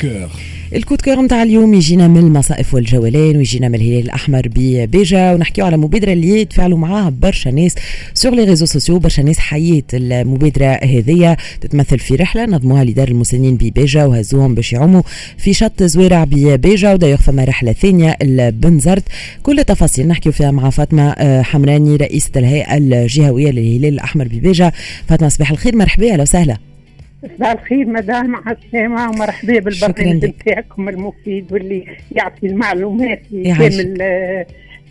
coeur ال coup de coeur نتاع اليوم يجينا من المصائف والجولان ويجينا من الهلال الأحمر بباجة ونحكيو على مبادرة اللي يتفاعلوا معاها برشا ناس sur les réseaux sociaux برشا ناس حيات المبادرة هذيا تتمثل في رحلة نظموها لدار المسنين بباجة وهزوهم باش يعوموا في شط زوارع بباجة ودايوغ فما رحلة ثانية لبنزرت كل التفاصيل نحكيو فيها مع فاطمة آه، حمراني رئيسة الهيئة الجهوية للهلال الأحمر بباجة. فاطمة صباح الخير مرحبا أهلا وسهلا. صباح الخير مدام مع السلامة ومرحبا بالبرنامج نتاعكم المفيد واللي يعطي المعلومات لكامل آه،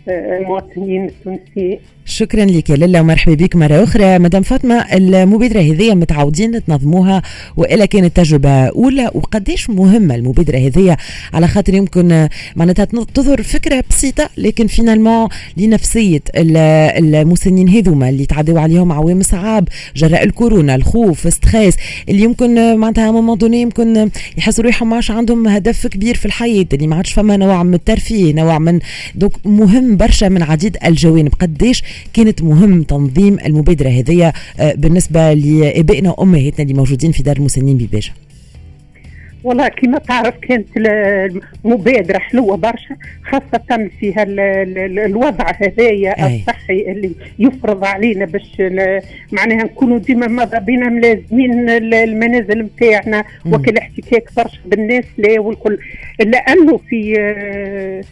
المواطنين التونسيين. شكرا لك لله ومرحبا بك مرة أخرى. مدام فاطمة المبادرة هذه متعودين تنظموها وإلا كانت تجربة أولى وقديش مهمة المبادرة هذه؟ على خاطر يمكن معناتها تظهر فكرة بسيطة لكن فينالمون لنفسية المسنين هذوما اللي تعدوا عليهم عوام صعاب جراء الكورونا الخوف stress اللي يمكن معناتها moment يمكن يحسوا روحهم ما عندهم هدف كبير في الحياة اللي ما عادش فما نوع من الترفيه نوع من donc مهم برشا من عديد الجوانب. قديش كانت مهم تنظيم المبادرة هذه آه، بالنسبة لآبائنا وأمهاتنا اللي موجودين في دار المسنين بباجة. والله كما تعرف كانت المبادرة حلوة برشا خاصة فيها الوضع هذايا الصحي اللي يفرض علينا باش معناها نكونوا ديما ماذا بينا ملازمين المنازل نتاعنا وكل احتكاك برشا بالناس لا والكل. لأنه في آه،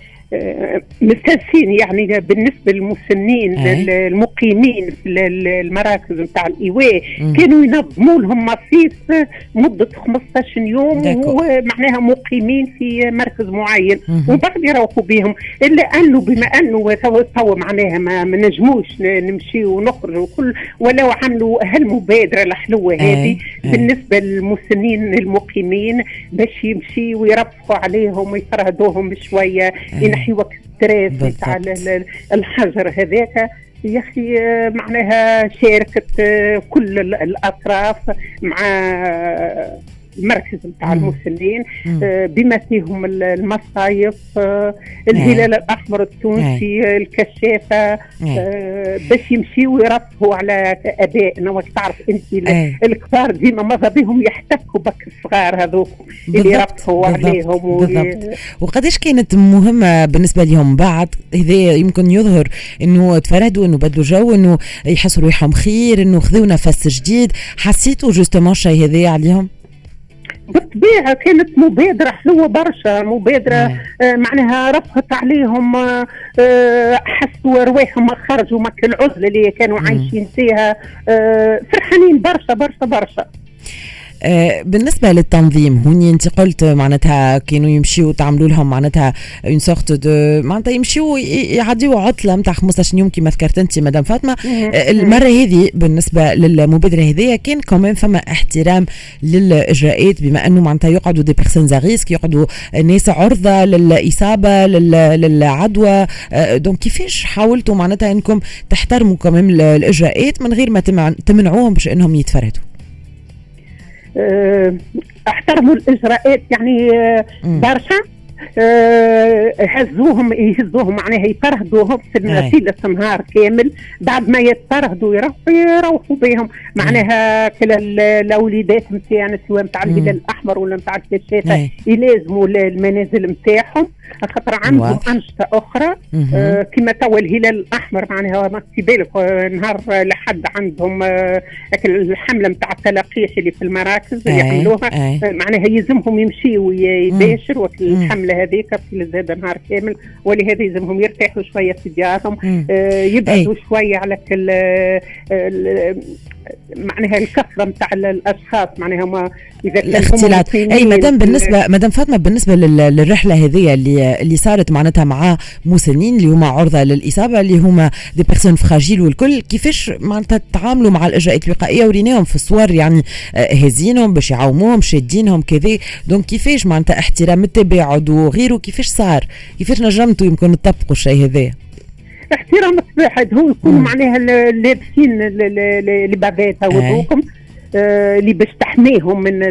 مستانسين يعني بالنسبة للمسنين. المقيمين في المراكز نتاع الايواء كانوا ينظموا لهم مصيف مدة 15 يوم ومعناها مقيمين في مركز معين. ومن بعد يروحوا بهم إلا أنه بما أنه تو معناها ما, ما نجموش نمشي ونخرج وكل ولو عملوا هالمبادرة الحلوة هذه بالنسبة للمسنين المقيمين باش يمشي ويرفقوا عليهم ويفرهدوهم شوية ينحي وقت stress تاع الحجر هذاك. يا أخي معناها شاركت كل الأطراف مع المركز نتاع المسنين آه، بما فيهم المصايف آه، الهلال الأحمر التونسي الكشافة آه، باش يمشيوا يرفهوا على ابائنا وقت تعرف أنت الكبار ديما ماذا بهم يحتكوا بك الصغار هذوك اللي يرفهوا عليهم بالضبط. وقداش كانت مهمة بالنسبة لهم؟ بعد هذا يمكن يظهر إنه تفرهدوا إنه بدلوا جو إنه يحسوا روحهم خير إنه خذوا نفس جديد. حسيتوا justement الشيء هذا عليهم؟ بالطبيعه كانت مبادرة حلوة برشا مبادرة نعم. آه معناها رفقت عليهم آه, آه، حسوا رواحهم خرجوا من العزله اللي كانوا عايشين فيها آه فرحانين برشا برشا برشا بالنسبة للتنظيم هوني انت قلت معناتها كانوا يمشيوا تعملوا لهم معناتها une sorte de معناتها يمشيوا يعديوا عطلة نتاع 15 يوم كما ذكرت انت مدام فاطمة. آه، المرة هذه بالنسبة للمبادرة هذيا كان كمان فما احترام للإجراءات بما أنه معناتها يقعدوا des personnes à risque يقعدوا ناس عرضة للإصابة للعدوى. donc آه، كيفاش حاولتوا معناتها إنكم تحترموا كمان الإجراءات من غير ما تمنعوهم باش إنهم يتفرهدوا؟ آه، أحترموا الاجراءات يعني آه، برشا. آه، هزوهم يهزوهم معناها يفرهدوهم في مسيرة نهار كامل. بعد ما يتفرهدوا يروحوا يروحوا بهم. معناها كلا الأوليدات نتاعنا سواء نتاع الهلال الأحمر ولا نتاع الكشافه يلازموا المنازل نتاعهم خاطر عندهم أنشطة أخرى. آه كما توا الهلال الأحمر معناها ما بالك. آه، نهار لحد عندهم آه الحملة نتاع التلقيح اللي في المراكز اللي يعملوها. معناها يلزمهم يمشيوا ويباشروا الحملة هذيك في زاد نهار كامل ولهذا يلزمهم يرتاحوا شوية في ديارهم آه يبعدوا شوية على آه، معناها الكثره نتاع الأشخاص معناها ما إذا كان الاختلاط أي مدام بالنسبة مدام فاطمة بالنسبة للرحلة هذه اللي اللي صارت معناتها مع مسنين اللي هما عرضة للإصابة اللي هما des personnes fragiles والكل كيفاش معناتها تعاملوا مع الأجراءات الوقائية؟ وريناهم في الصور يعني آه، هازينهم باش يعاوموهم شادينهم كذا. donc كيفاش معناتها احترام التباعد وغيره كيفاش صار؟ كيفاش نجمتوا يمكن تطبقوا الشيء هذا؟ احترام الصباح هو يكونوا معناها لابسين لبابات هذوكم آه، اللي باش تحميهم من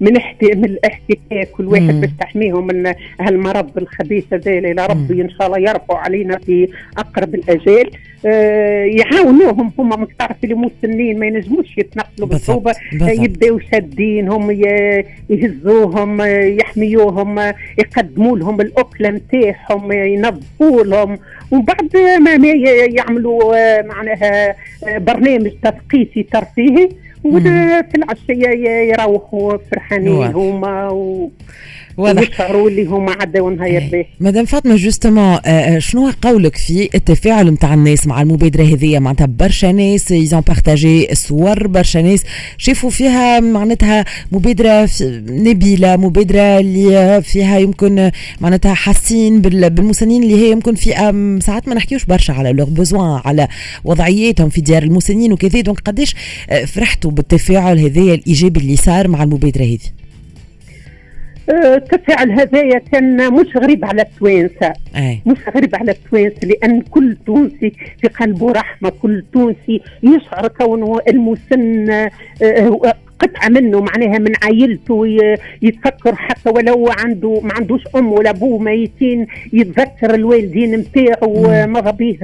من من الاحتكاك كل واحد باش تحميهم من هالمرض الخبيث هذا إلى ربي إن شاء الله يرفع علينا في أقرب الاجال آه يعاونوهم هما ما تعرف اللي مسنين ما ينجموش يتنقلوا بصعوبه يبداو شادينهم يهزوهم يحميوهم يقدموا لهم الاكله نتاعهم ينظفوا لهم وبعد ما يعملوا آه، معناها آه، برنامج تثقيفي ترفيهي وفي العشيه يروحوا فرحانين هما و... ويشعروا اللي هما عداو نهار باهي مدام فاطمة justement شنو قولك في التفاعل نتاع الناس مع المبادرة هذه؟ معناتها برشا ناس ils ont partagé الصور برشا ناس. شافوا فيها معناتها مبادرة نبيلة مبادرة اللي فيها يمكن معناتها حاسين بالمسنين اللي هي يمكن في ساعات ما نحكيوش برشا على leurs besoins على وضعياتهم في ديار المسنين وكذا. donc قداش آه، فرحتوا بالتفاعل هذايا الإيجابي اللي صار مع المبادرة هذه؟ التفاعل هذايا كان مش غريب على التوانسة. مش غريب على التوانسة لأن كل تونسي في قلبه رحمة كل تونسي يشعر كونه المسن آه، قطعة منه معناها من عائلته يتفكر حتى ولو عنده ما عندوش أم ولا ابوه ميتين يتذكر الوالدين نتاعو ماذا به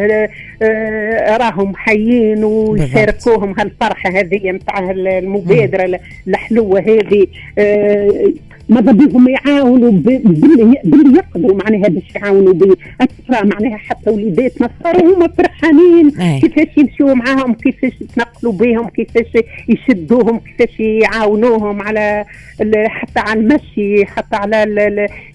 آه، راهم حيين ويشاركوهم هالفرحة هذه نتاع المبادرة الحلوة هذه. ماذا بهم يعاونوا باللي باللي يقدروا معناها باش يعاونوا بأسرى معناها حتى وليداتنا صاروا هما فرحانين. كيفاش يمشيوا معاهم؟ كيفاش يتنقلوا بهم كيفاش يشدوهم؟ كيفاش يعاونوهم على حتى على المشي حتى على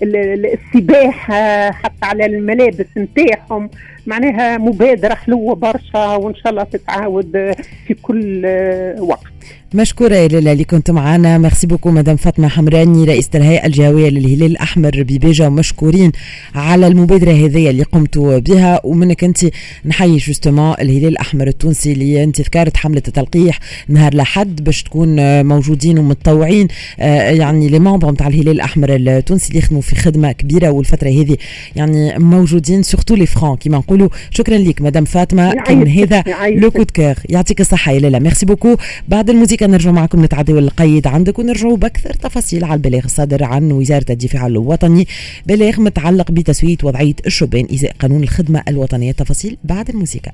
السباحة حتى على الملابس نتاعهم. معناها مبادرة حلوة برشا وإن شاء الله تتعاود في كل وقت. مشكورة يا ليلى اللي كنت معنا merci beaucoup مدام فاطمة حمراني رئيسة الهيئة الجهوية للهلال الأحمر بباجة ومشكورين على المبادرة هذه اللي قمتوا بها. ومنك أنت نحيي justement الهلال الأحمر التونسي اللي أنت ذكرت حملة التلقيح نهار لحد باش تكون موجودين ومتطوعين آه، يعني les membres نتاع الهلال الأحمر التونسي اللي يخدموا في خدمة كبيرة والفترة هذه يعني موجودين sur tous les fronts كيما نقولوا شكرا لك مدام فاطمة. كان هذا le coup de coeur يعطيك الصحة يا ليلى. merci beaucoup. بعد الموسيقى نرجع معكم نتعدوا القيد عندك ونرجعوا بأكثر تفاصيل على البلاغ الصادر عن وزارة الدفاع الوطني. بلاغ متعلق بتسويه وضعية الشبان إزاء قانون الخدمة الوطنية. تفاصيل بعد الموسيقى.